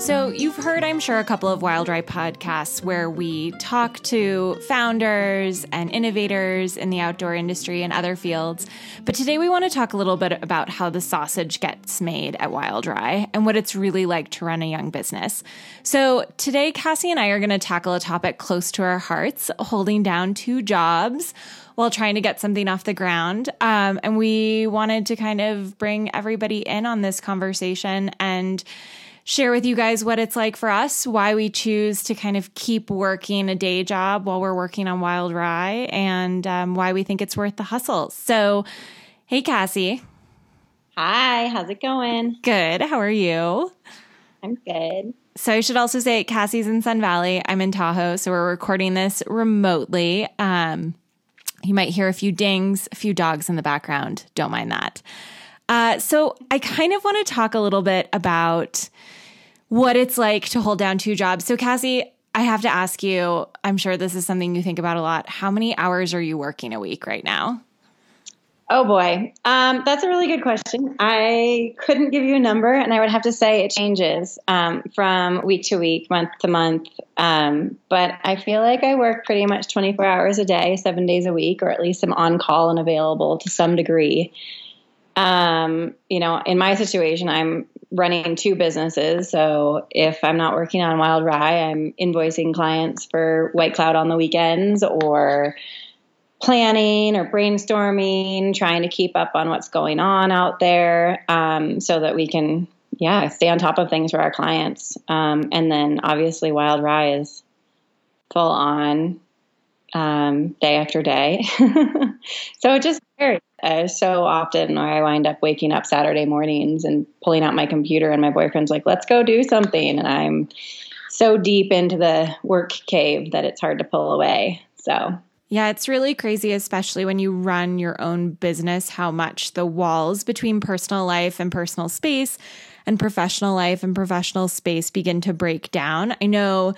So, you've heard, I'm sure, a couple of Wild Rye podcasts where we talk to founders and innovators in the outdoor industry and other fields. But today we want to talk a little bit about how the sausage gets made at Wild Rye and what it's really like to run a young business. So, today, Cassie and I are going to tackle a topic close to our hearts holding down two jobs while trying to get something off the ground. Um, and we wanted to kind of bring everybody in on this conversation and share with you guys what it's like for us, why we choose to kind of keep working a day job while we're working on Wild Rye, and um, why we think it's worth the hustle. So, hey, Cassie. Hi, how's it going? Good. How are you? I'm good. So, I should also say Cassie's in Sun Valley. I'm in Tahoe. So, we're recording this remotely. Um, you might hear a few dings, a few dogs in the background. Don't mind that. Uh, so, I kind of want to talk a little bit about what it's like to hold down two jobs. So, Cassie, I have to ask you, I'm sure this is something you think about a lot. How many hours are you working a week right now? Oh boy, um, that's a really good question. I couldn't give you a number, and I would have to say it changes um, from week to week, month to month. Um, but I feel like I work pretty much 24 hours a day, seven days a week, or at least I'm on call and available to some degree. Um, you know, in my situation, I'm running two businesses. So if I'm not working on Wild Rye, I'm invoicing clients for White Cloud on the weekends or planning or brainstorming, trying to keep up on what's going on out there um, so that we can, yeah, stay on top of things for our clients. Um, and then obviously, Wild Rye is full on um, day after day. so it just varies. Uh, so often I wind up waking up Saturday mornings and pulling out my computer, and my boyfriend's like, let's go do something. And I'm so deep into the work cave that it's hard to pull away. So. Yeah, it's really crazy, especially when you run your own business, how much the walls between personal life and personal space and professional life and professional space begin to break down. I know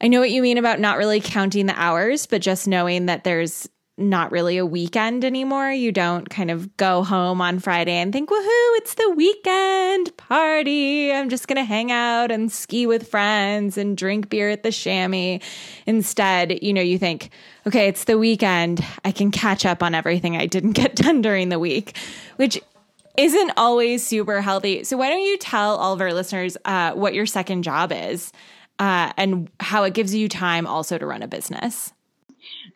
I know what you mean about not really counting the hours, but just knowing that there's not really a weekend anymore. You don't kind of go home on Friday and think, woohoo, it's the weekend party. I'm just going to hang out and ski with friends and drink beer at the chamois. Instead, you know, you think, okay, it's the weekend. I can catch up on everything I didn't get done during the week, which isn't always super healthy. So, why don't you tell all of our listeners uh, what your second job is uh, and how it gives you time also to run a business?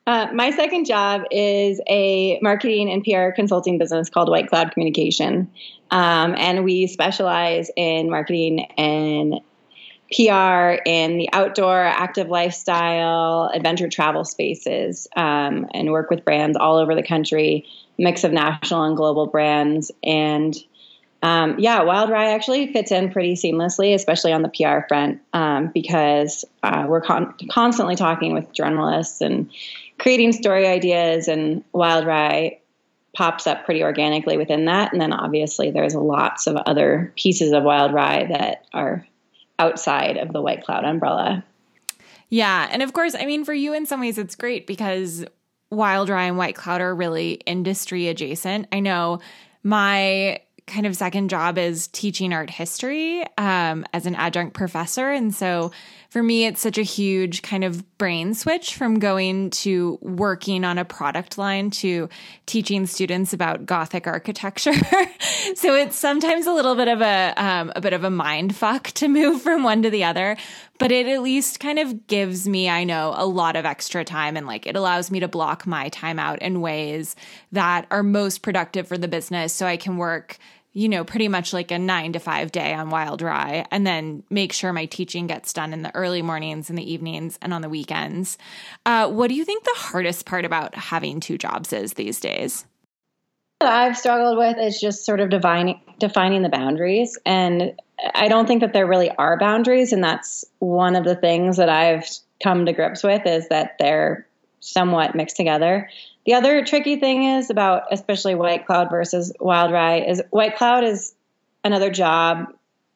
Uh, my second job is a marketing and PR consulting business called White Cloud Communication. Um, and we specialize in marketing and PR in the outdoor, active lifestyle, adventure travel spaces, um, and work with brands all over the country, mix of national and global brands. And um, yeah, Wild Rye actually fits in pretty seamlessly, especially on the PR front, um, because uh, we're con- constantly talking with journalists and creating story ideas, and Wild Rye pops up pretty organically within that. And then obviously, there's lots of other pieces of Wild Rye that are outside of the White Cloud umbrella. Yeah. And of course, I mean, for you, in some ways, it's great because Wild Rye and White Cloud are really industry adjacent. I know my kind of second job is teaching art history um, as an adjunct professor. And so for me, it's such a huge kind of brain switch from going to working on a product line to teaching students about Gothic architecture. so it's sometimes a little bit of a um, a bit of a mind fuck to move from one to the other, but it at least kind of gives me, I know, a lot of extra time and like it allows me to block my time out in ways that are most productive for the business, so I can work you know, pretty much like a nine to five day on Wild Rye, and then make sure my teaching gets done in the early mornings and the evenings and on the weekends. Uh, what do you think the hardest part about having two jobs is these days? What I've struggled with is just sort of defining defining the boundaries, and I don't think that there really are boundaries, and that's one of the things that I've come to grips with is that they're somewhat mixed together. The other tricky thing is about especially White Cloud versus Wild Rye is White Cloud is another job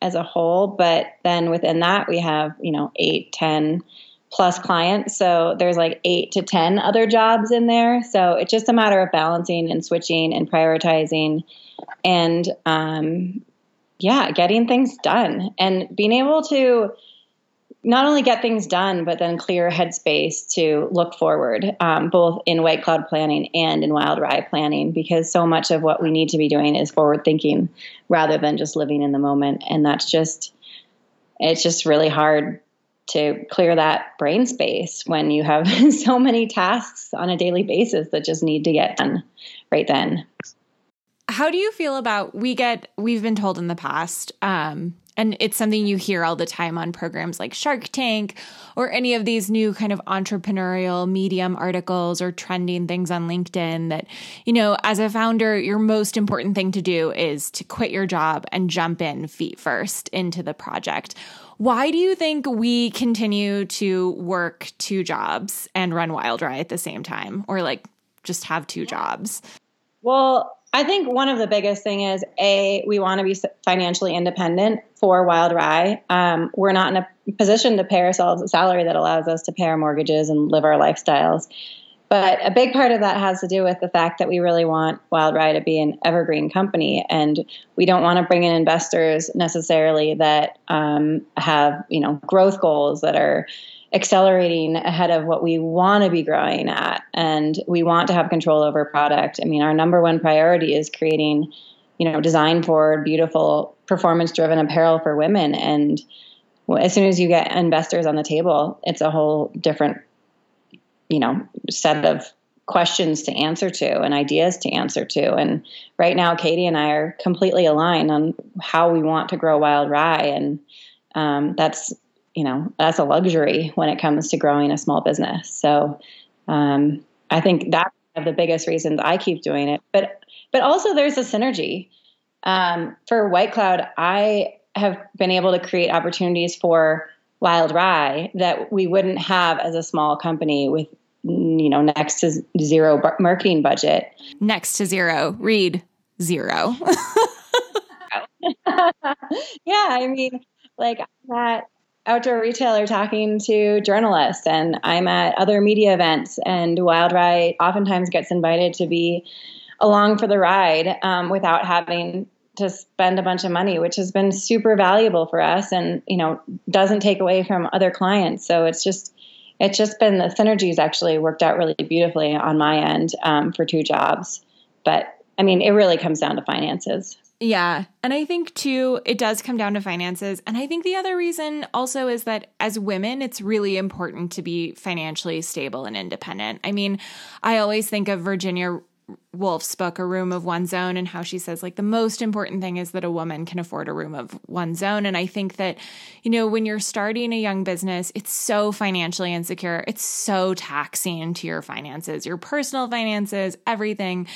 as a whole, but then within that we have, you know, eight, ten plus clients. So there's like eight to 10 other jobs in there. So it's just a matter of balancing and switching and prioritizing and um, yeah, getting things done and being able to not only get things done, but then clear headspace to look forward, um, both in white cloud planning and in wild rye planning, because so much of what we need to be doing is forward thinking rather than just living in the moment. And that's just, it's just really hard to clear that brain space when you have so many tasks on a daily basis that just need to get done right then. How do you feel about we get we've been told in the past um and it's something you hear all the time on programs like Shark Tank or any of these new kind of entrepreneurial medium articles or trending things on LinkedIn that, you know, as a founder, your most important thing to do is to quit your job and jump in feet first into the project. Why do you think we continue to work two jobs and run Wild Rye at the same time or like just have two jobs? Well, I think one of the biggest thing is a we want to be financially independent for Wild Rye. Um, we're not in a position to pay ourselves a salary that allows us to pay our mortgages and live our lifestyles. But a big part of that has to do with the fact that we really want Wild Rye to be an evergreen company, and we don't want to bring in investors necessarily that um, have you know growth goals that are accelerating ahead of what we want to be growing at. And we want to have control over product. I mean our number one priority is creating you know design forward beautiful performance driven apparel for women. And as soon as you get investors on the table it's a whole different you know set of questions to answer to and ideas to answer to. And right now katie and i are completely aligned on how we want to grow wild rye. And um, that's you know that's a luxury when it comes to growing a small business. So um, I think that's one of the biggest reasons I keep doing it. But but also there's a synergy. Um, for White Cloud, I have been able to create opportunities for Wild Rye that we wouldn't have as a small company with you know next to zero marketing budget. Next to zero, read zero. yeah, I mean, like that outdoor retailer talking to journalists and I'm at other media events and Wild Rye oftentimes gets invited to be along for the ride um, without having to spend a bunch of money, which has been super valuable for us and, you know, doesn't take away from other clients. So it's just, it's just been the synergies actually worked out really beautifully on my end um, for two jobs. But I mean, it really comes down to finances. Yeah. And I think too, it does come down to finances. And I think the other reason also is that as women, it's really important to be financially stable and independent. I mean, I always think of Virginia Woolf's book, A Room of One's Own, and how she says, like, the most important thing is that a woman can afford a room of one's own. And I think that, you know, when you're starting a young business, it's so financially insecure. It's so taxing to your finances, your personal finances, everything.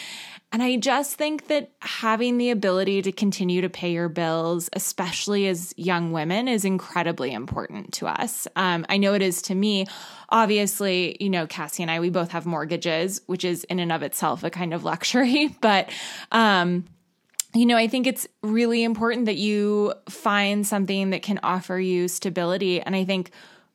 And I just think that having the ability to continue to pay your bills, especially as young women, is incredibly important to us. Um, I know it is to me. Obviously, you know, Cassie and I, we both have mortgages, which is in and of itself a kind of luxury. But, um, you know, I think it's really important that you find something that can offer you stability. And I think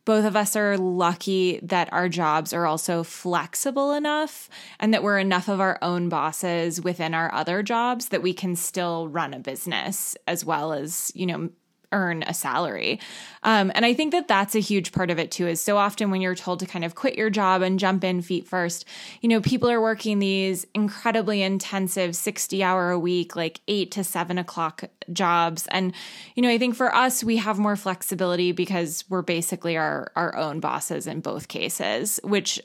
both of us are lucky that our jobs are also flexible enough and that we're enough of our own bosses within our other jobs that we can still run a business as well as, you know, earn a salary. Um, and I think that that's a huge part of it too, is so often when you're told to kind of quit your job and jump in feet first, you know, people are working these incredibly intensive 60 hour a week, like eight to seven o'clock jobs. And, you know, I think for us, we have more flexibility because we're basically our, our own bosses in both cases, which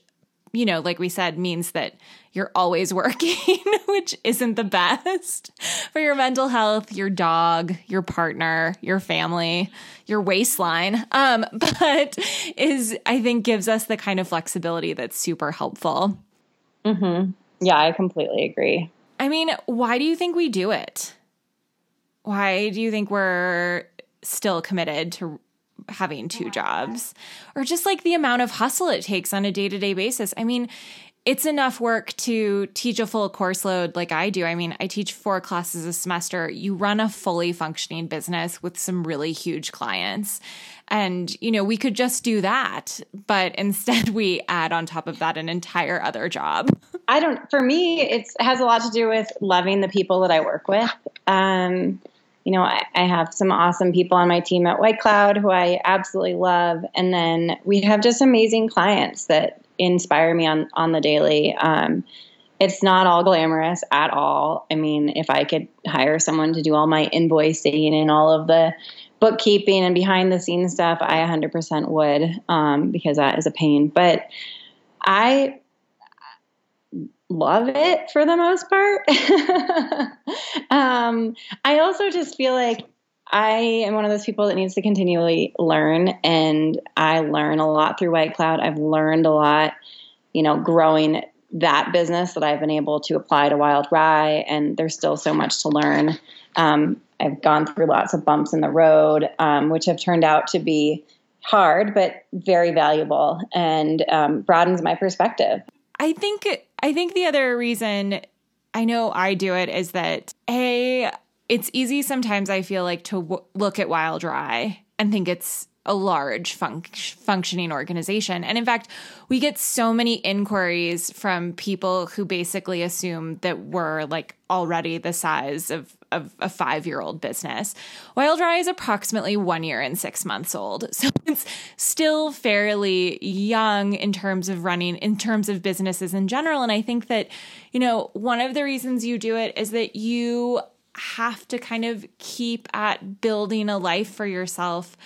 you know, like we said, means that you're always working, which isn't the best for your mental health, your dog, your partner, your family, your waistline. Um, but is I think gives us the kind of flexibility that's super helpful. Mm-hmm. Yeah, I completely agree. I mean, why do you think we do it? Why do you think we're still committed to having two jobs or just like the amount of hustle it takes on a day to day basis. I mean, it's enough work to teach a full course load like I do. I mean, I teach four classes a semester. You run a fully functioning business with some really huge clients. And, you know, we could just do that, but instead we add on top of that an entire other job. I don't, for me, it has a lot to do with loving the people that I work with. Um, you know, I, I, have some awesome people on my team at White Cloud who I absolutely love. And then we have just amazing clients that inspire me on on the daily. Um, it's not all glamorous at all. I mean, if I could hire someone to do all my invoicing and all of the bookkeeping and behind the scenes stuff, I 100% would um, because that is a pain. But I love it for the most part. um, I also just feel like I am one of those people that needs to continually learn, and I learn a lot through White Cloud. I've learned a lot, you know, growing that business that I've been able to apply to Wild Rye, and there's still so much to learn. Um, I've gone through lots of bumps in the road, um, which have turned out to be hard, but very valuable and um, broadens my perspective. I think I think the other reason I know I do it is that a it's easy sometimes I feel like to w- look at Wild Rye and think it's a large fun- functioning organization. And in fact, we get so many inquiries from people who basically assume that we're like already the size of, of a five year old business. Wild Rye is approximately one year and six months old. So it's still fairly young in terms of running, in terms of businesses in general. And I think that, you know, one of the reasons you do it is that you have to kind of keep at building a life for yourself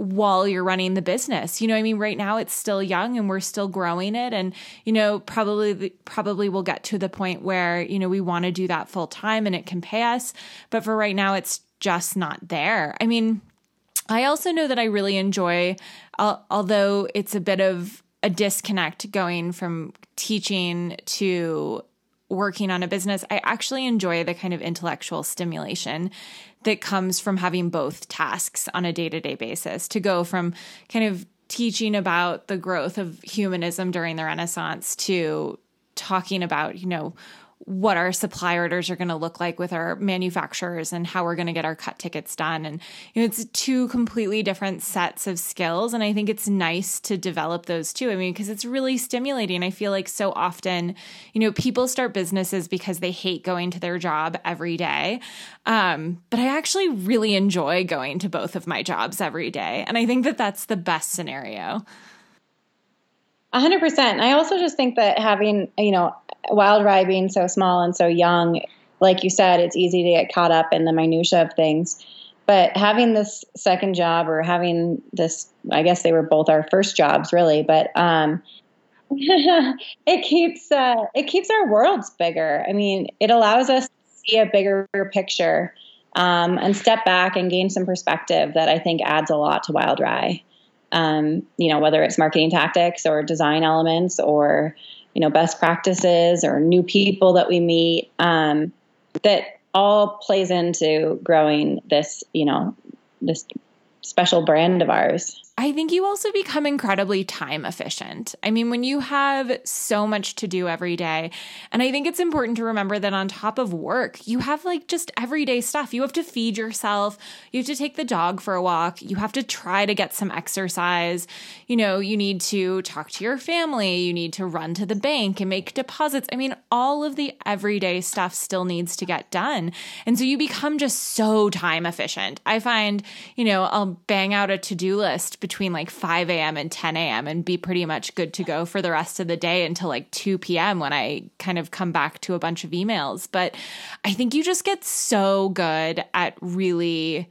while you're running the business. You know, I mean, right now it's still young and we're still growing it. And, you know, probably, probably we'll get to the point where, you know, we want to do that full time and it can pay us. But for right now, it's just not there. I mean, I also know that I really enjoy, uh, although it's a bit of a disconnect going from teaching to working on a business, I actually enjoy the kind of intellectual stimulation that comes from having both tasks on a day to day basis. To go from kind of teaching about the growth of humanism during the Renaissance to talking about, you know, what our supply orders are going to look like with our manufacturers and how we're going to get our cut tickets done. And you know it's two completely different sets of skills and i think it's nice to develop those too. I mean because it's really stimulating. I feel like so often you know people start businesses because they hate going to their job every day. Um, but i actually really enjoy going to both of my jobs every day and i think that that's the best scenario 100%. I also just think that having, you know, Wild Rye being so small and so young, like you said, it's easy to get caught up in the minutia of things. But having this second job or having this, I guess they were both our first jobs, really. But um, it keeps uh, it keeps our worlds bigger. I mean, it allows us to see a bigger picture um, and step back and gain some perspective that I think adds a lot to Wild Rye. Um, you know, whether it's marketing tactics or design elements or you know best practices or new people that we meet um, that all plays into growing this you know this special brand of ours I think you also become incredibly time efficient. I mean, when you have so much to do every day, and I think it's important to remember that on top of work, you have like just everyday stuff. You have to feed yourself, you have to take the dog for a walk, you have to try to get some exercise. You know, you need to talk to your family, you need to run to the bank and make deposits. I mean, all of the everyday stuff still needs to get done. And so you become just so time efficient. I find, you know, I'll bang out a to do list between like 5 a.m. and 10 a.m. and be pretty much good to go for the rest of the day until like 2 p.m. when I kind of come back to a bunch of emails. But I think you just get so good at really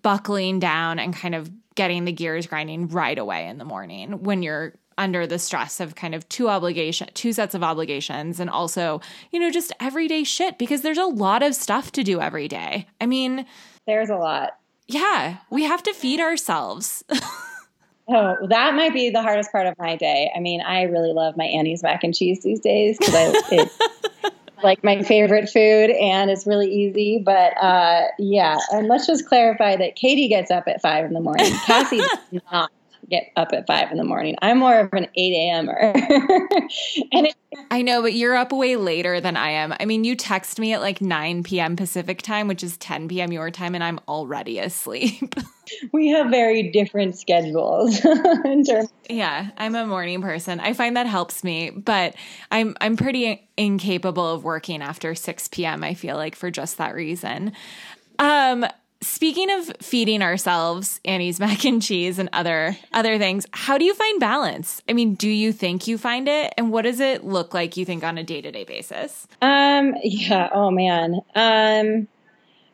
buckling down and kind of getting the gears grinding right away in the morning when you're under the stress of kind of two obligation two sets of obligations and also you know just everyday shit because there's a lot of stuff to do every day i mean there's a lot yeah, we have to feed ourselves. oh, that might be the hardest part of my day. I mean, I really love my Annie's mac and cheese these days because it's like my favorite food and it's really easy. But uh, yeah, and let's just clarify that Katie gets up at five in the morning. Cassie does not. Get up at five in the morning. I'm more of an 8 a.m.er. and it, I know, but you're up way later than I am. I mean, you text me at like 9 p.m. Pacific time, which is 10 p.m. your time, and I'm already asleep. we have very different schedules in terms yeah i'm a morning person i find that helps me but i'm i'm pretty incapable of working after 6 p.m i feel like for just that reason um speaking of feeding ourselves annie's mac and cheese and other other things how do you find balance i mean do you think you find it and what does it look like you think on a day-to-day basis um yeah oh man um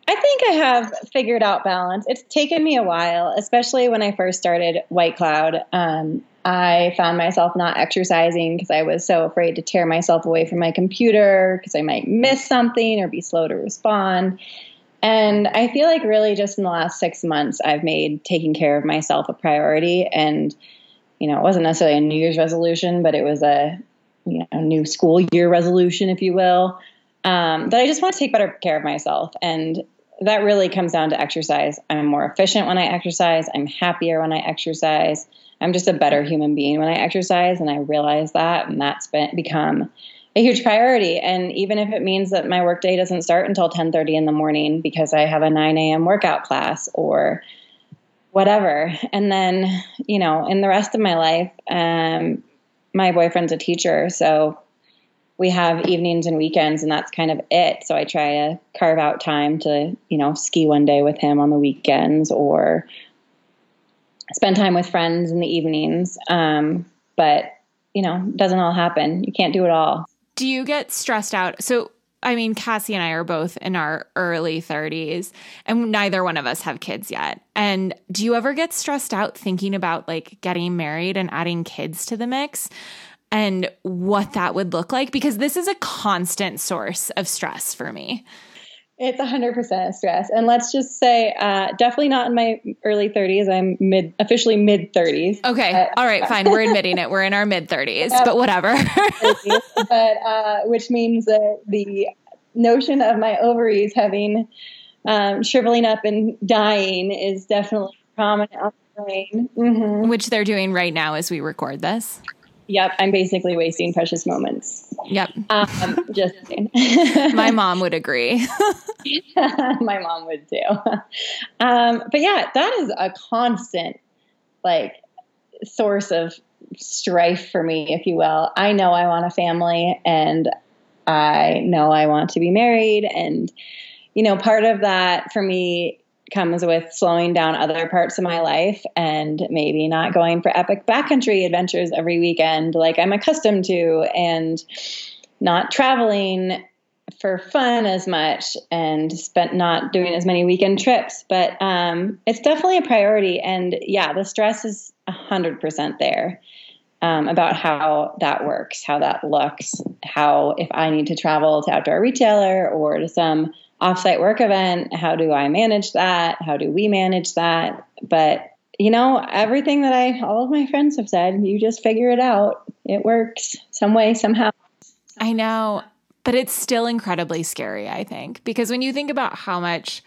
I think I have figured out balance. It's taken me a while, especially when I first started White Cloud. Um, I found myself not exercising because I was so afraid to tear myself away from my computer because I might miss something or be slow to respond. And I feel like really just in the last six months, I've made taking care of myself a priority. And, you know, it wasn't necessarily a New Year's resolution, but it was a, you know, new school year resolution, if you will. Um, that I just want to take better care of myself. And that really comes down to exercise. I'm more efficient when I exercise. I'm happier when I exercise. I'm just a better human being when I exercise, and I realize that, and that's been, become a huge priority. And even if it means that my workday doesn't start until 10:30 in the morning because I have a 9 a.m. workout class or whatever, and then you know, in the rest of my life, um, my boyfriend's a teacher, so we have evenings and weekends and that's kind of it so i try to carve out time to you know ski one day with him on the weekends or spend time with friends in the evenings um, but you know doesn't all happen you can't do it all do you get stressed out so I mean, Cassie and I are both in our early 30s, and neither one of us have kids yet. And do you ever get stressed out thinking about like getting married and adding kids to the mix? and what that would look like because this is a constant source of stress for me. It's 100% stress. And let's just say, uh, definitely not in my early 30s. I'm mid, officially mid 30s. Okay. All right. Fine. We're admitting it. We're in our mid 30s, but whatever. but, uh, which means that the notion of my ovaries having, um, shriveling up and dying is definitely prominent on the brain. Mm-hmm. Which they're doing right now as we record this. Yep, I'm basically wasting precious moments. Yep. Um, just my mom would agree. my mom would too. Um, but yeah, that is a constant, like, source of strife for me, if you will. I know I want a family, and I know I want to be married, and you know, part of that for me comes with slowing down other parts of my life and maybe not going for epic backcountry adventures every weekend like I'm accustomed to and not traveling for fun as much and spent not doing as many weekend trips. But um, it's definitely a priority and yeah the stress is 100% there um, about how that works how that looks how if i need to travel to outdoor retailer or to some offsite work event. How do I manage that? How do we manage that? But you know, everything that I, all of my friends have said, you just figure it out. It works some way, somehow. I know, but it's still incredibly scary, I think, because when you think about how much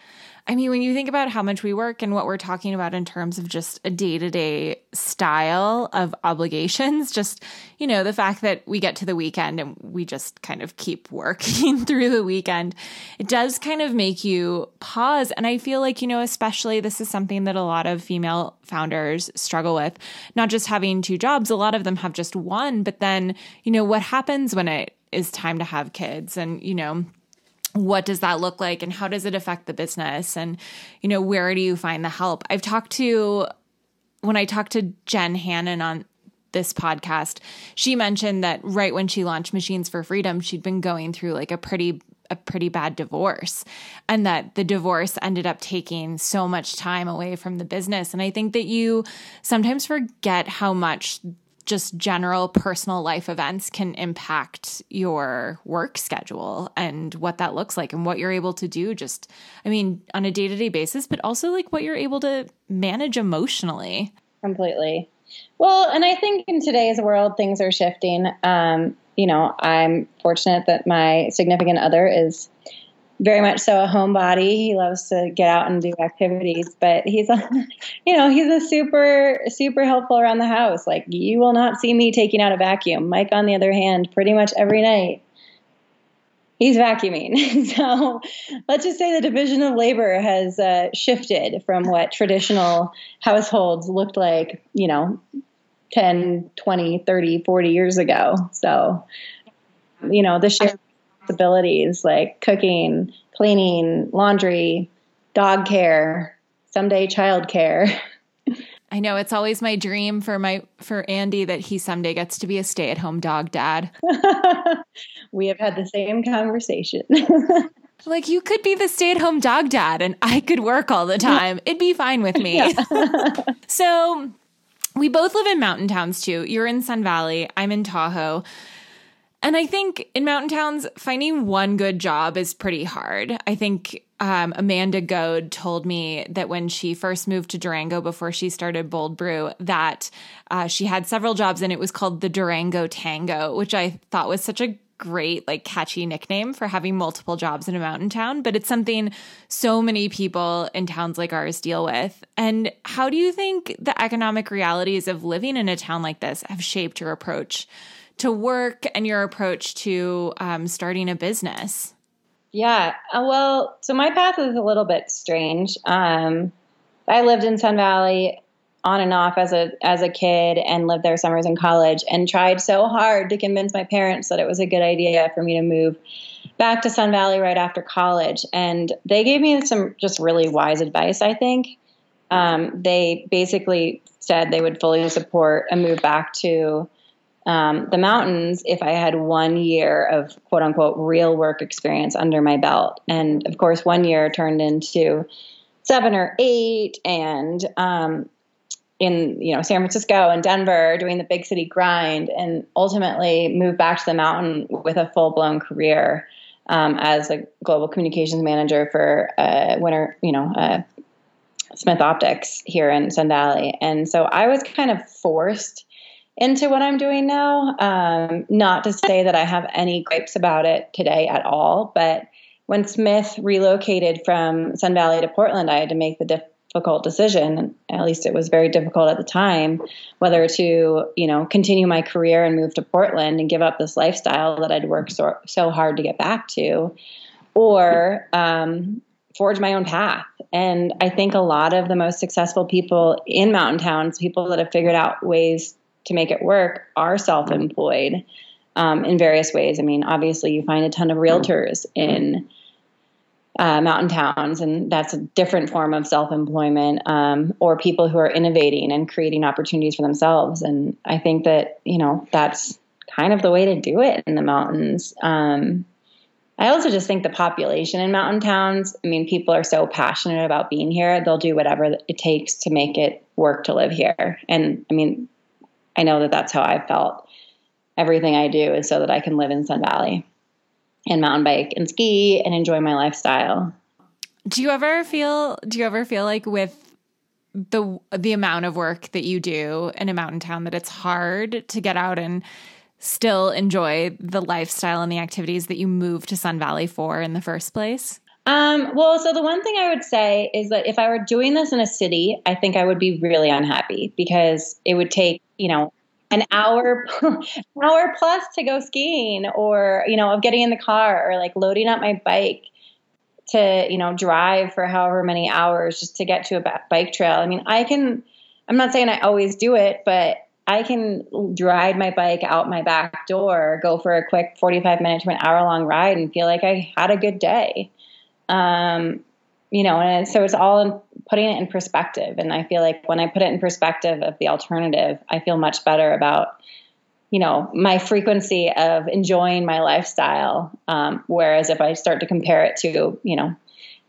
I mean, when you think about how much we work and what we're talking about in terms of just a day to day style of obligations, just, you know, the fact that we get to the weekend and we just kind of keep working through the weekend, it does kind of make you pause. And I feel like, you know, especially this is something that a lot of female founders struggle with, not just having two jobs, a lot of them have just one. But then, you know, what happens when it is time to have kids and, you know, what does that look like and how does it affect the business? And you know where do you find the help? I've talked to when i talked to jen hannon on this podcast she mentioned that right when she launched machines for freedom she'd been going through like a pretty a pretty bad divorce and that the divorce ended up taking so much time away from the business. And i think that you sometimes forget how much just general personal life events can impact your work schedule and what that looks like and what you're able to do just i mean on a day-to-day basis but also like what you're able to manage emotionally. Completely. Well and i think in today's world things are shifting. Um, you know i'm fortunate that my significant other is very much so a homebody. He loves to get out and do activities, but he's you know, he's a super, super helpful around the house. Like you will not see me taking out a vacuum. Mike, on the other hand, pretty much every night he's vacuuming. so let's just say the division of labor has uh, shifted from what traditional households looked like, you know, 10, 20, 30, 40 years ago. So, you know, the shared responsibilities like cooking, cleaning, laundry, dog care, someday child care. I know it's always my dream for my for Andy that he someday gets to be a stay-at-home dog dad. we have had the same conversation. like you could be the stay-at-home dog dad and I could work all the time. It'd be fine with me. so we both live in mountain towns too. You're in Sun Valley, I'm in Tahoe. And I think in mountain towns, finding one good job is pretty hard. I think um, Amanda Goad told me that when she first moved to Durango before she started Bold Brew, that uh, she had several jobs and it was called the Durango Tango, which I thought was such a great, like catchy nickname for having multiple jobs in a mountain town. But it's something so many people in towns like ours deal with. And how do you think the economic realities of living in a town like this have shaped your approach to work and your approach to um, starting a business? Yeah, uh, well, so my path is a little bit strange. Um, I lived in Sun Valley on and off as a as a kid and lived there summers in college and tried so hard to convince my parents that it was a good idea for me to move back to Sun Valley right after college. And they gave me some just really wise advice, I think. Um, they basically said they would fully support a move back to um, the mountains if I had one year of quote unquote real work experience under my belt. And of course, one year turned into seven or eight, and um, in you know San Francisco and Denver doing the big city grind, and ultimately moved back to the mountain with a full blown career um, as a global communications manager for uh, Winter, you know. Uh, Smith Optics here in Sun Valley. And so I was kind of forced into what I'm doing now. Um, not to say that I have any gripes about it today at all, but when Smith relocated from Sun Valley to Portland, I had to make the difficult decision. At least it was very difficult at the time, whether to you know continue my career and move to Portland and give up this lifestyle that I'd worked so, so hard to get back to, or um, forge my own path. And I think a lot of the most successful people in mountain towns, people that have figured out ways to make it work are self employed um, in various ways. I mean, obviously, you find a ton of realtors in uh, mountain towns, and that's a different form of self employment, um, or people who are innovating and creating opportunities for themselves. And I think that, you know, that's kind of the way to do it in the mountains. Um, I also just think the population in mountain towns, I mean, people are so passionate about being here, they'll do whatever it takes to make it work to live here. And I mean, I know that that's how I felt. Everything I do is so that I can live in Sun Valley and mountain bike and ski and enjoy my lifestyle. Do you ever feel do you ever feel like with the the amount of work that you do in a mountain town that it's hard to get out and still enjoy the lifestyle and the activities that you moved to Sun Valley for in the first place? Um, well, so the one thing I would say is that if I were doing this in a city, I think I would be really unhappy because it would take, you know, an hour an hour plus to go skiing or, you know, of getting in the car or like loading up my bike to, you know, drive for however many hours just to get to a bike trail. I mean, I can I'm not saying I always do it, but I can ride my bike out my back door, go for a quick 45 minute to an hour long ride and feel like I had a good day. Um, you know, and so it's all in putting it in perspective. And I feel like when I put it in perspective of the alternative, I feel much better about, you know, my frequency of enjoying my lifestyle. Um, whereas if I start to compare it to, you know,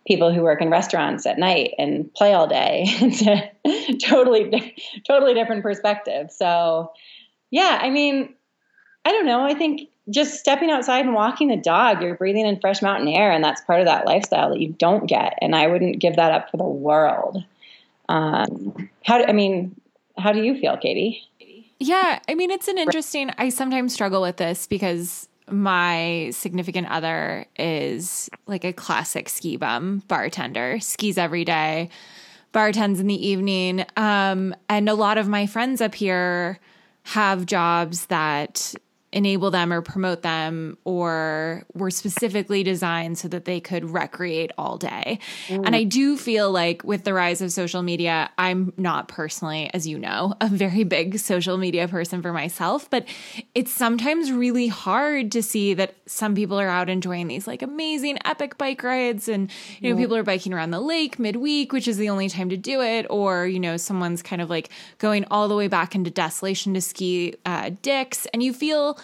people who work in restaurants at night and play all day, it's a totally, totally different perspective. So, yeah, I mean, I don't know. I think just stepping outside and walking the dog, you're breathing in fresh mountain air, and that's part of that lifestyle that you don't get. And I wouldn't give that up for the world. Um, how I mean, how do you feel, Katie? Yeah, I mean, it's an interesting. I sometimes struggle with this because my significant other is like a classic ski bum bartender, skis every day, bartends in the evening. Um, and a lot of my friends up here have jobs that enable them or promote them or were specifically designed so that they could recreate all day. Mm. And I do feel like with the rise of social media, I'm not personally, as you know, a very big social media person for myself, but it's sometimes really hard to see that some people are out enjoying these like amazing epic bike rides and you know people are biking around the lake midweek, which is the only time to do it or you know someone's kind of like going all the way back into desolation to ski uh, dicks and you feel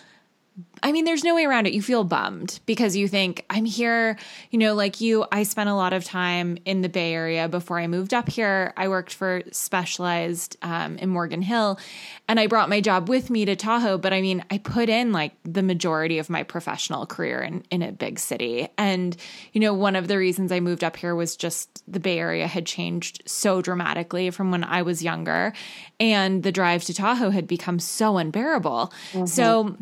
I mean, there's no way around it. You feel bummed because you think, I'm here, you know, like you, I spent a lot of time in the Bay Area before I moved up here. I worked for Specialized um, in Morgan Hill and I brought my job with me to Tahoe. But I mean, I put in like the majority of my professional career in, in a big city. And, you know, one of the reasons I moved up here was just the Bay Area had changed so dramatically from when I was younger. And the drive to Tahoe had become so unbearable. Mm-hmm. So,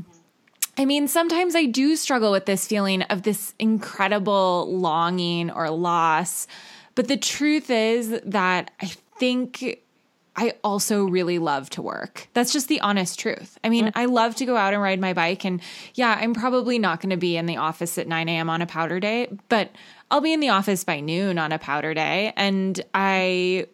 I mean, sometimes I do struggle with this feeling of this incredible longing or loss. But the truth is that I think I also really love to work. That's just the honest truth. I mean, I love to go out and ride my bike. And yeah, I'm probably not going to be in the office at 9 a.m. on a powder day, but I'll be in the office by noon on a powder day. And I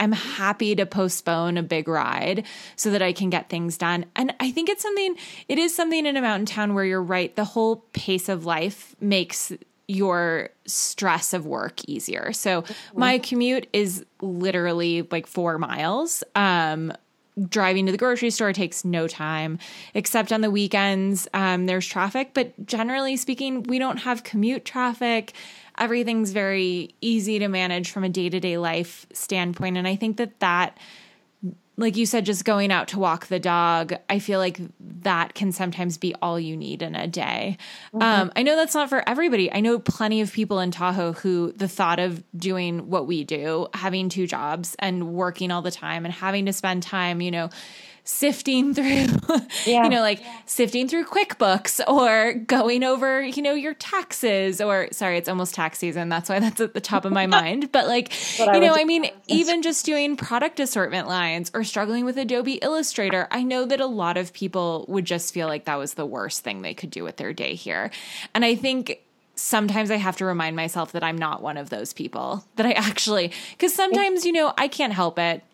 I'm happy to postpone a big ride so that I can get things done. And I think it's something, it is something in a mountain town where you're right. The whole pace of life makes your stress of work easier. So my commute is literally like four miles. Um, driving to the grocery store takes no time except on the weekends um, there's traffic but generally speaking we don't have commute traffic everything's very easy to manage from a day-to-day life standpoint. And i think that that like you said just going out to walk the dog i feel like that can sometimes be all you need in a day. Mm-hmm. um, i know that's not for everybody. I know plenty of people in tahoe who the thought of doing what we do having two jobs and working all the time and having to spend time you know sifting through, yeah. you know, like yeah. sifting through QuickBooks or going over, you know, your taxes or sorry, it's almost tax season. That's why that's at the top of my mind. But like, you I know, I mean, even just doing product assortment lines or struggling with Adobe Illustrator, I know that a lot of people would just feel like that was the worst thing they could do with their day here. And I think sometimes I have to remind myself that I'm not one of those people. That I actually, because sometimes, you know, I can't help it.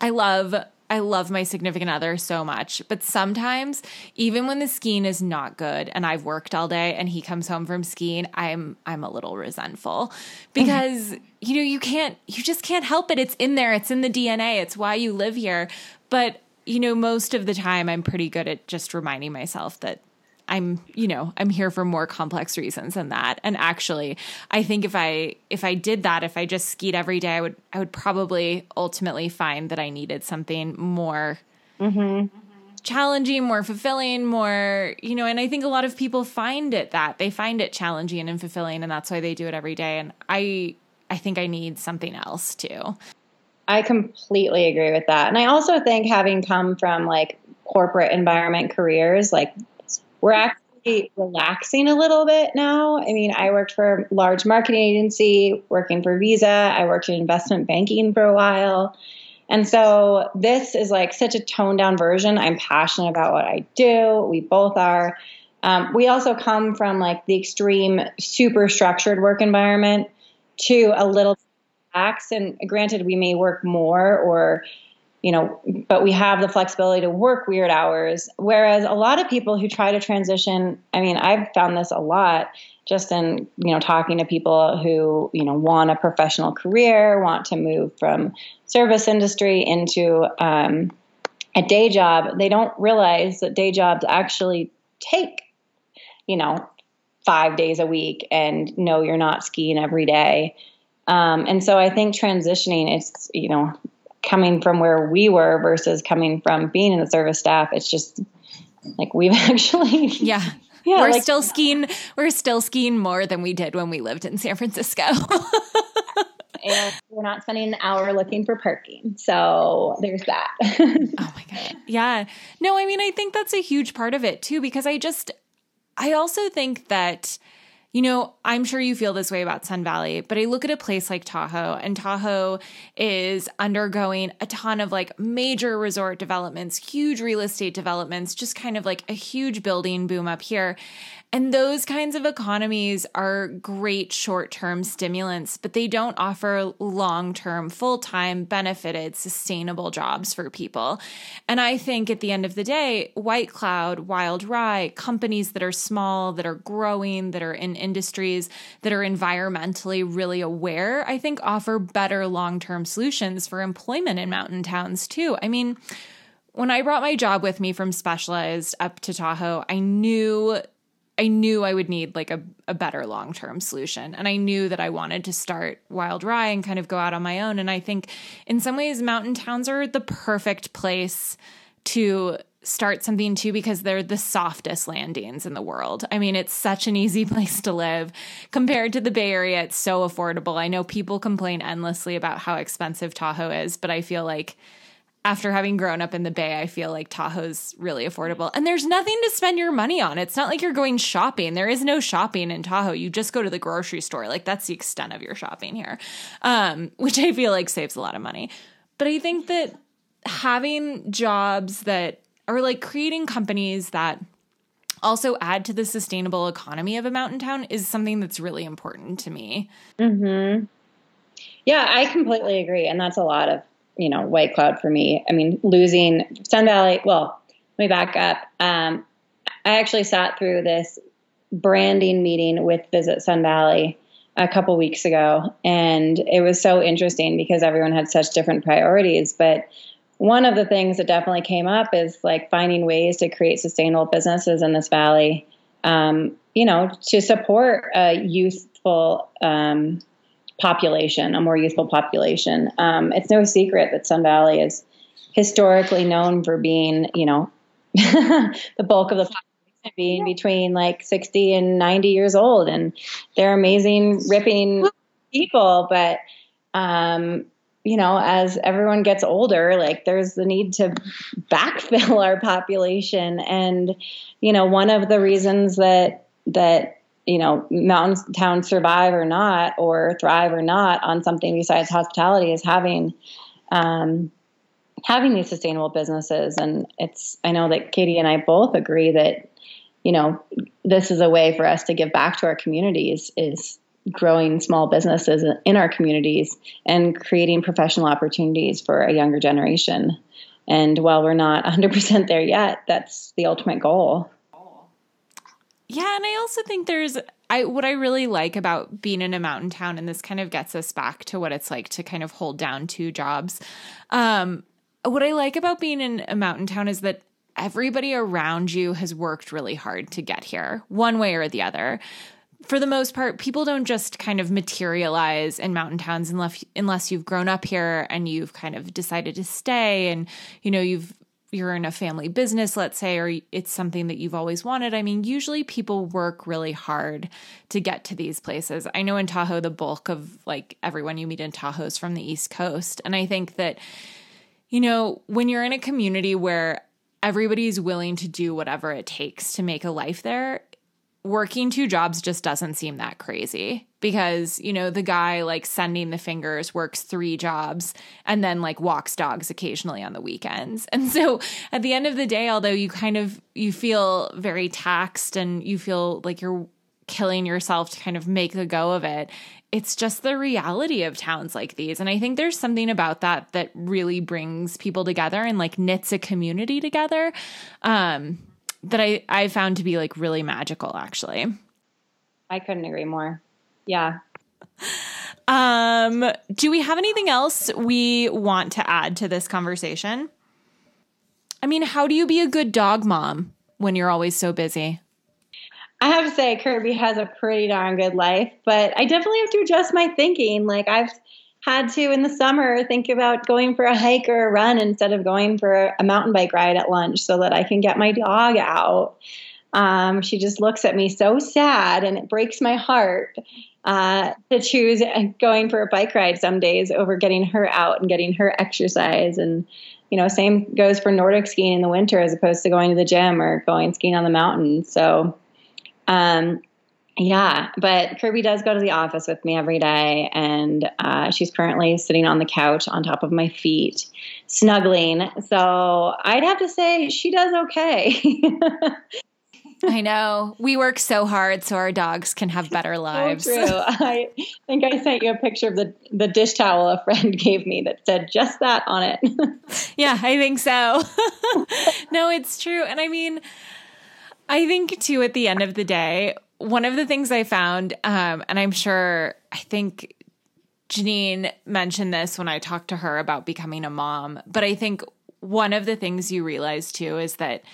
I love I love my significant other so much. But sometimes, even when the skiing is not good and I've worked all day and he comes home from skiing, I'm I'm a little resentful because you know, you can't you just can't help it. It's in there. It's in the DNA. It's why you live here. But you know, most of the time I'm pretty good at just reminding myself that I'm, you know, I'm here for more complex reasons than that. And actually, I think if I if I did that, if I just skied every day, I would I would probably ultimately find that I needed something more mm-hmm. challenging, more fulfilling, more, you know, and I think a lot of people find it that. They find it challenging and fulfilling and that's why they do it every day. And I I think I need something else too. I completely agree with that. And I also think having come from like corporate environment careers, like we're actually relaxing a little bit now. I mean, I worked for a large marketing agency, working for Visa. I worked in investment banking for a while. And so this is like such a toned down version. I'm passionate about what I do. We both are. Um, we also come from like the extreme, super structured work environment to a little relax. And granted, we may work more or you know, but we have the flexibility to work weird hours. Whereas a lot of people who try to transition, I mean, I've found this a lot just in, you know, talking to people who, you know, want a professional career, want to move from service industry into um, a day job. They don't realize that day jobs actually take, you know, five days a week and no, you're not skiing every day. Um, and so I think transitioning is, you know, coming from where we were versus coming from being in the service staff it's just like we've actually yeah. Yeah we're like, still skiing we're still skiing more than we did when we lived in san francisco. And we're not spending an hour looking for parking so there's that. Oh my god. Yeah. No i mean i think that's a huge part of it too because i just I also think that you know, I'm sure you feel this way about Sun Valley, but I look at a place like Tahoe, and Tahoe is undergoing a ton of like major resort developments, huge real estate developments, just kind of like a huge building boom up here. And those kinds of economies are great short term stimulants, but they don't offer long term, full time, benefited, sustainable jobs for people. And I think at the end of the day, White Cloud, Wild Rye, companies that are small, that are growing, that are in industries that are environmentally really aware, I think offer better long term solutions for employment in mountain towns too. I mean, when I brought my job with me from Specialized up to Tahoe, I knew I knew I would need like a, a better long term solution. And I knew that I wanted to start Wild Rye and kind of go out on my own. And I think in some ways, mountain towns are the perfect place to start something too because they're the softest landings in the world. I mean, it's such an easy place to live compared to the Bay Area. It's so affordable. I know people complain endlessly about how expensive Tahoe is, but I feel like after having grown up in the Bay, I feel like Tahoe's really affordable. And there's nothing to spend your money on. It's not like you're going shopping. There is no shopping in Tahoe. You just go to the grocery store. Like that's the extent of your shopping here, um, which I feel like saves a lot of money. But I think that having jobs that are like creating companies that also add to the sustainable economy of a mountain town is something that's really important to me. Mm-hmm. Yeah, I completely agree. And that's a lot of you know, White Cloud for me. I mean, losing Sun Valley. Well, let me back up. Um, I actually sat through this branding meeting with Visit Sun Valley a couple weeks ago, and it was so interesting because everyone had such different priorities. But one of the things that definitely came up is like finding ways to create sustainable businesses in this valley. Um, you know, to support a youthful um, population, a more youthful population. Um, it's no secret that Sun Valley is historically known for being, you know, the bulk of the population being between like 60 and 90 years old. And they're amazing, ripping people. But, um, you know, as everyone gets older, like there's the need to backfill our population. And, you know, one of the reasons that, that you know, mountain towns survive or not, or thrive or not on something besides hospitality is having um, having these sustainable businesses. And it's I know that Katie and I both agree that you know this is a way for us to give back to our communities is growing small businesses in our communities and creating professional opportunities for a younger generation. And while we're not 100% there yet, that's the ultimate goal. Yeah, and I also think there's I what I really like about being in a mountain town, and this kind of gets us back to what it's like to kind of hold down two jobs. Um, what I like about being in a mountain town is that everybody around you has worked really hard to get here, one way or the other. For the most part, people don't just kind of materialize in mountain towns unless unless you've grown up here and you've kind of decided to stay and you know you've you're in a family business, let's say, or it's something that you've always wanted. I mean, usually people work really hard to get to these places. I know in Tahoe, the bulk of like everyone you meet in Tahoe is from the East Coast. And I think that, you know, when you're in a community where everybody's willing to do whatever it takes to make a life there, working two jobs just doesn't seem that crazy because you know the guy like sending the fingers works three jobs and then like walks dogs occasionally on the weekends. And so at the end of the day although you kind of you feel very taxed and you feel like you're killing yourself to kind of make the go of it it's just the reality of towns like these. And i think there's something about that that really brings people together and like knits a community together. Um that I I found to be like really magical actually. I couldn't agree more. Yeah. Um do we have anything else we want to add to this conversation? I mean, how do you be a good dog mom when you're always so busy? I have to say Kirby has a pretty darn good life, but I definitely have to adjust my thinking. Like I've had to in the summer think about going for a hike or a run instead of going for a mountain bike ride at lunch so that I can get my dog out. Um, she just looks at me so sad and it breaks my heart uh, to choose going for a bike ride some days over getting her out and getting her exercise. And, you know, same goes for Nordic skiing in the winter as opposed to going to the gym or going skiing on the mountain. So, Um, yeah, but Kirby does go to the office with me every day, and uh, she's currently sitting on the couch on top of my feet, snuggling. So I'd have to say she does okay. I know. We work so hard so our dogs can have better lives. So true. I think I sent you a picture of the, the dish towel a friend gave me that said just that on it. yeah, I think so. no, it's true. And I mean, I think too, at the end of the day, one of the things I found, um, and I'm sure, I think Janine mentioned this when I talked to her about becoming a mom, but I think one of the things you realize too is that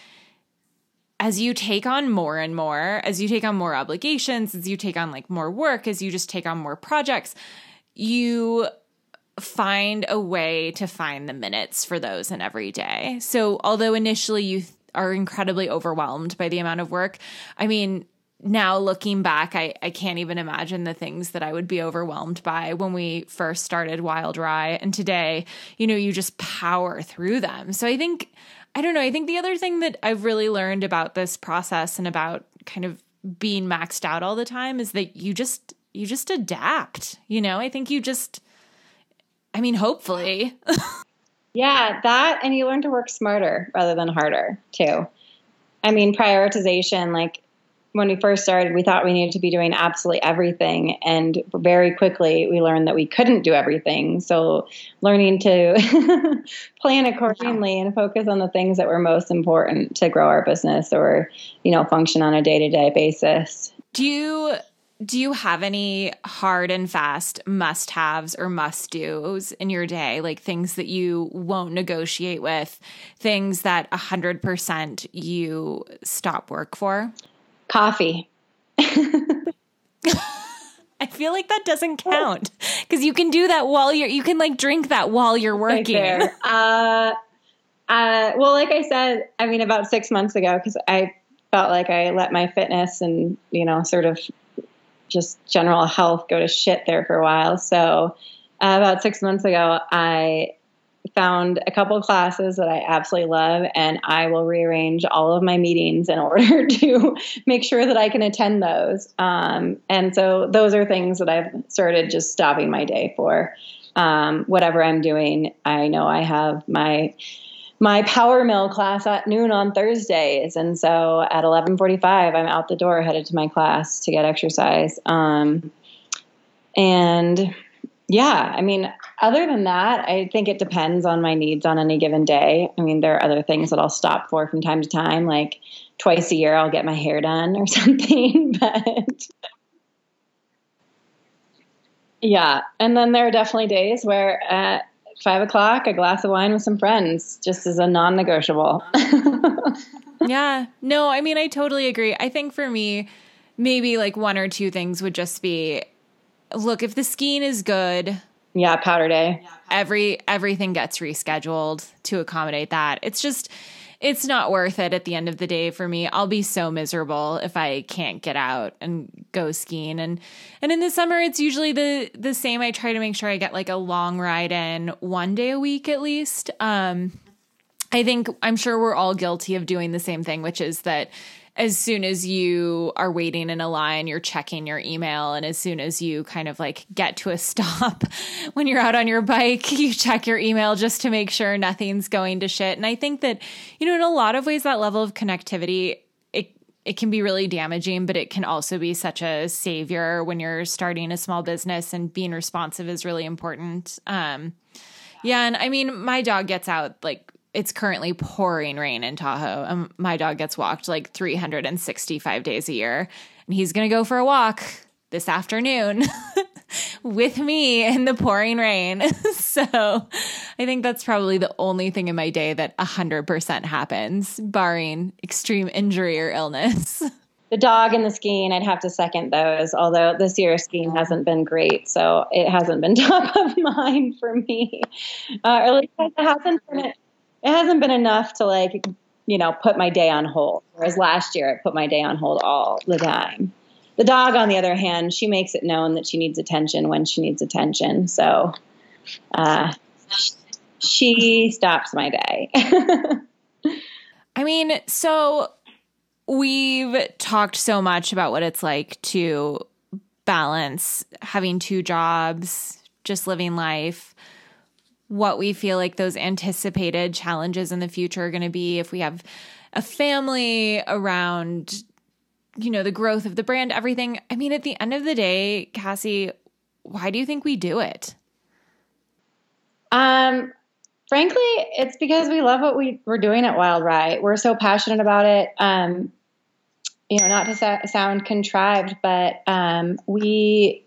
as you take on more and more, as you take on more obligations, as you take on like more work, as you just take on more projects, you find a way to find the minutes for those in every day. So, although initially you are incredibly overwhelmed by the amount of work, I mean, now looking back, I, I can't even imagine the things that I would be overwhelmed by when we first started Wild Rye. And today, you know, you just power through them. So I think, I don't know, I think the other thing that I've really learned about this process and about kind of being maxed out all the time is that you just, you just adapt, you know? I think you just, I mean, hopefully. yeah, that, and you learn to work smarter rather than harder too. I mean, prioritization, like, when we first started, we thought we needed to be doing absolutely everything. And very quickly, we learned that we couldn't do everything. So, learning to plan accordingly and focus on the things that were most important to grow our business or, you know, function on a day to day basis. Do you do you have any hard and fast must haves or must do's in your day? Like things that you won't negotiate with, things that 100% you stop work for? Coffee. I feel like that doesn't count because you can do that while you're, you can like drink that while you're working. Right uh, uh, well, like I said, I mean, about six months ago, because I felt like I let my fitness and, you know, sort of just general health go to shit there for a while. So, uh, about six months ago, I found a couple classes that I absolutely love, and I will rearrange all of my meetings in order to make sure that I can attend those. Um, and so those are things that I've started just stopping my day for. Um, whatever I'm doing, I know I have my my power mill class at noon on Thursdays, and so at 11:45 I'm out the door headed to my class to get exercise. Um, and yeah, I mean, other than that, I think it depends on my needs on any given day. I mean, there are other things that I'll stop for from time to time, like twice a year I'll get my hair done or something. but yeah, and then there are definitely days where at five o'clock, a glass of wine with some friends just is a non negotiable. yeah, no, I mean, I totally agree. I think for me, maybe like one or two things would just be look, if the skiing is good, yeah, powder day. Every everything gets rescheduled to accommodate that. It's just it's not worth it at the end of the day for me. I'll be so miserable if I can't get out and go skiing. And and in the summer it's usually the the same. I try to make sure I get like a long ride in one day a week at least. Um I think I'm sure we're all guilty of doing the same thing, which is that as soon as you are waiting in a line, you're checking your email. And as soon as you kind of like get to a stop when you're out on your bike, you check your email just to make sure nothing's going to shit. And I think that, you know, in a lot of ways, that level of connectivity, it, it can be really damaging, but it can also be such a savior when you're starting a small business and being responsive is really important. Um, yeah. And I mean, my dog gets out like it's currently pouring rain in Tahoe. and my dog gets walked like 365 days a year. And he's going to go for a walk this afternoon with me in the pouring rain. so I think that's probably the only thing in my day that 100% happens, barring extreme injury or illness. The dog and the skiing, I'd have to second those, although this year skiing hasn't been great. So it hasn't been top of mind for me. Uh, or at least it hasn't been it hasn't been enough to like you know put my day on hold whereas last year i put my day on hold all the time. The dog on the other hand she makes it known that she needs attention when she needs attention so uh, she stops my day. I mean so we've talked so much about what it's like to balance having two jobs, just living life, what we feel like those anticipated challenges in the future are going to be. If we have a family around you know the growth of the brand everything i mean at the end of the day cassie why do you think we do it? Um frankly it's because we love what we, we're doing at wild rye. We're so passionate about it. Um you know not to sa- sound contrived but um we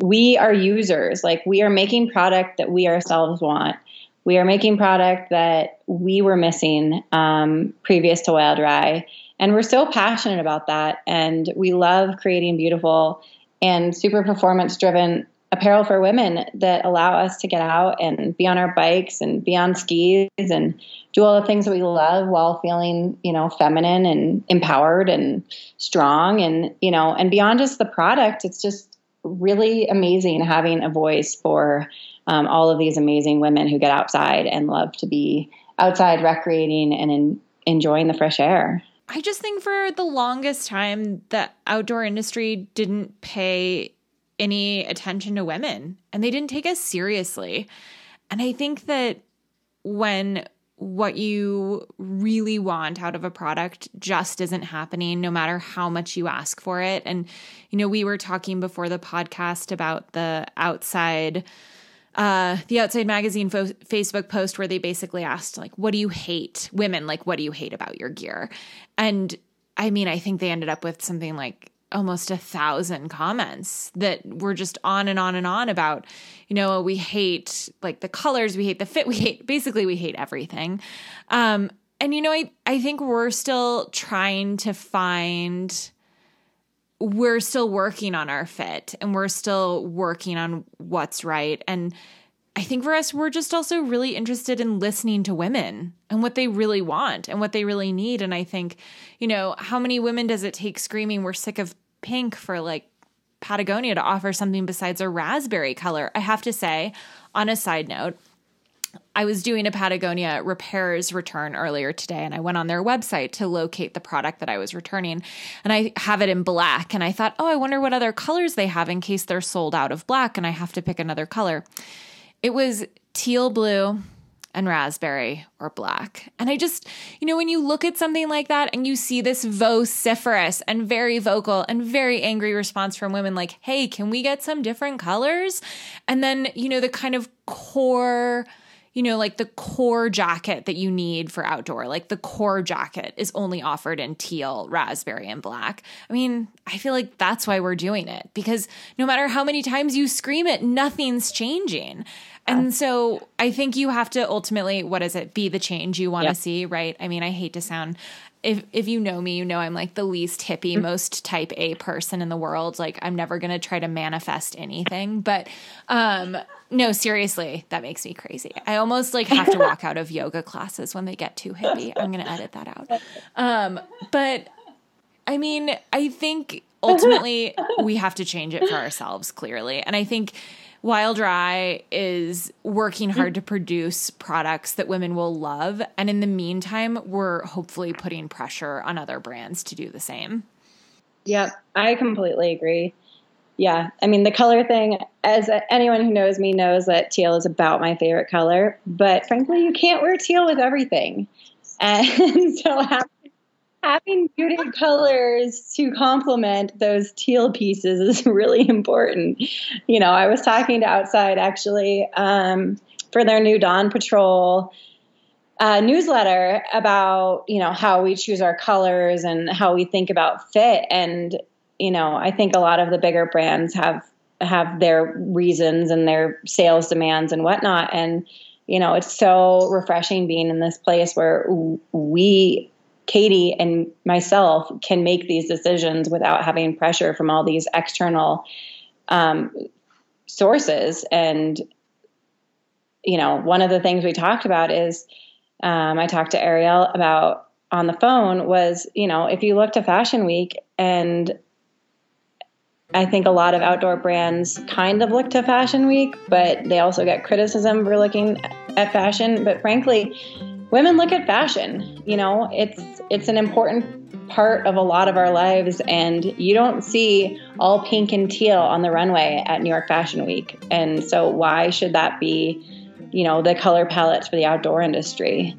we are users. Like we are making product that we ourselves want. We are making product that we were missing um, previous to wild rye. And we're so passionate about that. And we love creating beautiful and super performance driven apparel for women that allow us to get out and be on our bikes and be on skis and do all the things that we love while feeling, you know, feminine and empowered and strong and, you know, and beyond just the product, it's just really amazing having a voice for um, all of these amazing women who get outside and love to be outside recreating and in, enjoying the fresh air. I just think for the longest time, the outdoor industry didn't pay any attention to women and they didn't take us seriously. And I think that when what you really want out of a product just isn't happening, no matter how much you ask for it. And, you know, we were talking before the podcast about the outside uh, the Outside Magazine fo- Facebook post where they basically asked, like, what do you hate? Women, like, what do you hate about your gear? And I mean, I think they ended up with something like almost a thousand comments that were just on and on and on about, you know, we hate like the colors, we hate the fit, we hate basically we hate everything. Um, and you know, I I think we're still trying to find we're still working on our fit and we're still working on what's right. And I think for us, we're just also really interested in listening to women and what they really want and what they really need. And I think, you know, how many women does it take screaming, we're sick of pink for like Patagonia to offer something besides a raspberry color? I have to say, on a side note, I was doing a Patagonia repairs return earlier today and I went on their website to locate the product that I was returning and I have it in black and I thought, "Oh, I wonder what other colors they have in case they're sold out of black and I have to pick another color." It was teal blue and raspberry or black. And I just, you know, when you look at something like that and you see this vociferous and very vocal and very angry response from women like, "Hey, can we get some different colors?" And then, you know, the kind of core you know, like the core jacket that you need for outdoor, like the core jacket is only offered in teal, raspberry, and black. I mean, I feel like that's why we're doing it because no matter how many times you scream it, nothing's changing. And so I think you have to ultimately, what is it, be the change you want to yep. see, right? I mean, I hate to sound if if you know me, you know I'm like the least hippie, mm-hmm. most type A person in the world. Like I'm never gonna try to manifest anything. But um no, seriously, that makes me crazy. I almost like have to walk out of yoga classes when they get too hippie. I'm gonna edit that out. Um, but I mean, I think ultimately we have to change it for ourselves, clearly. And I think Wild Rye is working hard to produce products that women will love. And in the meantime, we're hopefully putting pressure on other brands to do the same. Yeah, I completely agree. Yeah, I mean, the color thing, as anyone who knows me knows that teal is about my favorite color. But frankly, you can't wear teal with everything. And so having muted colors to complement those teal pieces is really important. You know, I was talking to Outside actually um, for their new Dawn Patrol uh, newsletter about you know how we choose our colors and how we think about fit, and you know, I think a lot of the bigger brands have have their reasons and their sales demands and whatnot, and you know, it's so refreshing being in this place where we Katie and myself can make these decisions without having pressure from all these external um, sources. And, you know, one of the things we talked about is um, I talked to Ariel about on the phone was, you know, if you look to Fashion Week and I think a lot of outdoor brands kind of look to Fashion Week, but they also get criticism for looking at fashion. But frankly, women look at fashion. You know, it's it's an important part of a lot of our lives and you don't see all pink and teal on the runway at New York Fashion Week. And so why should that be, you know, the color palettes for the outdoor industry?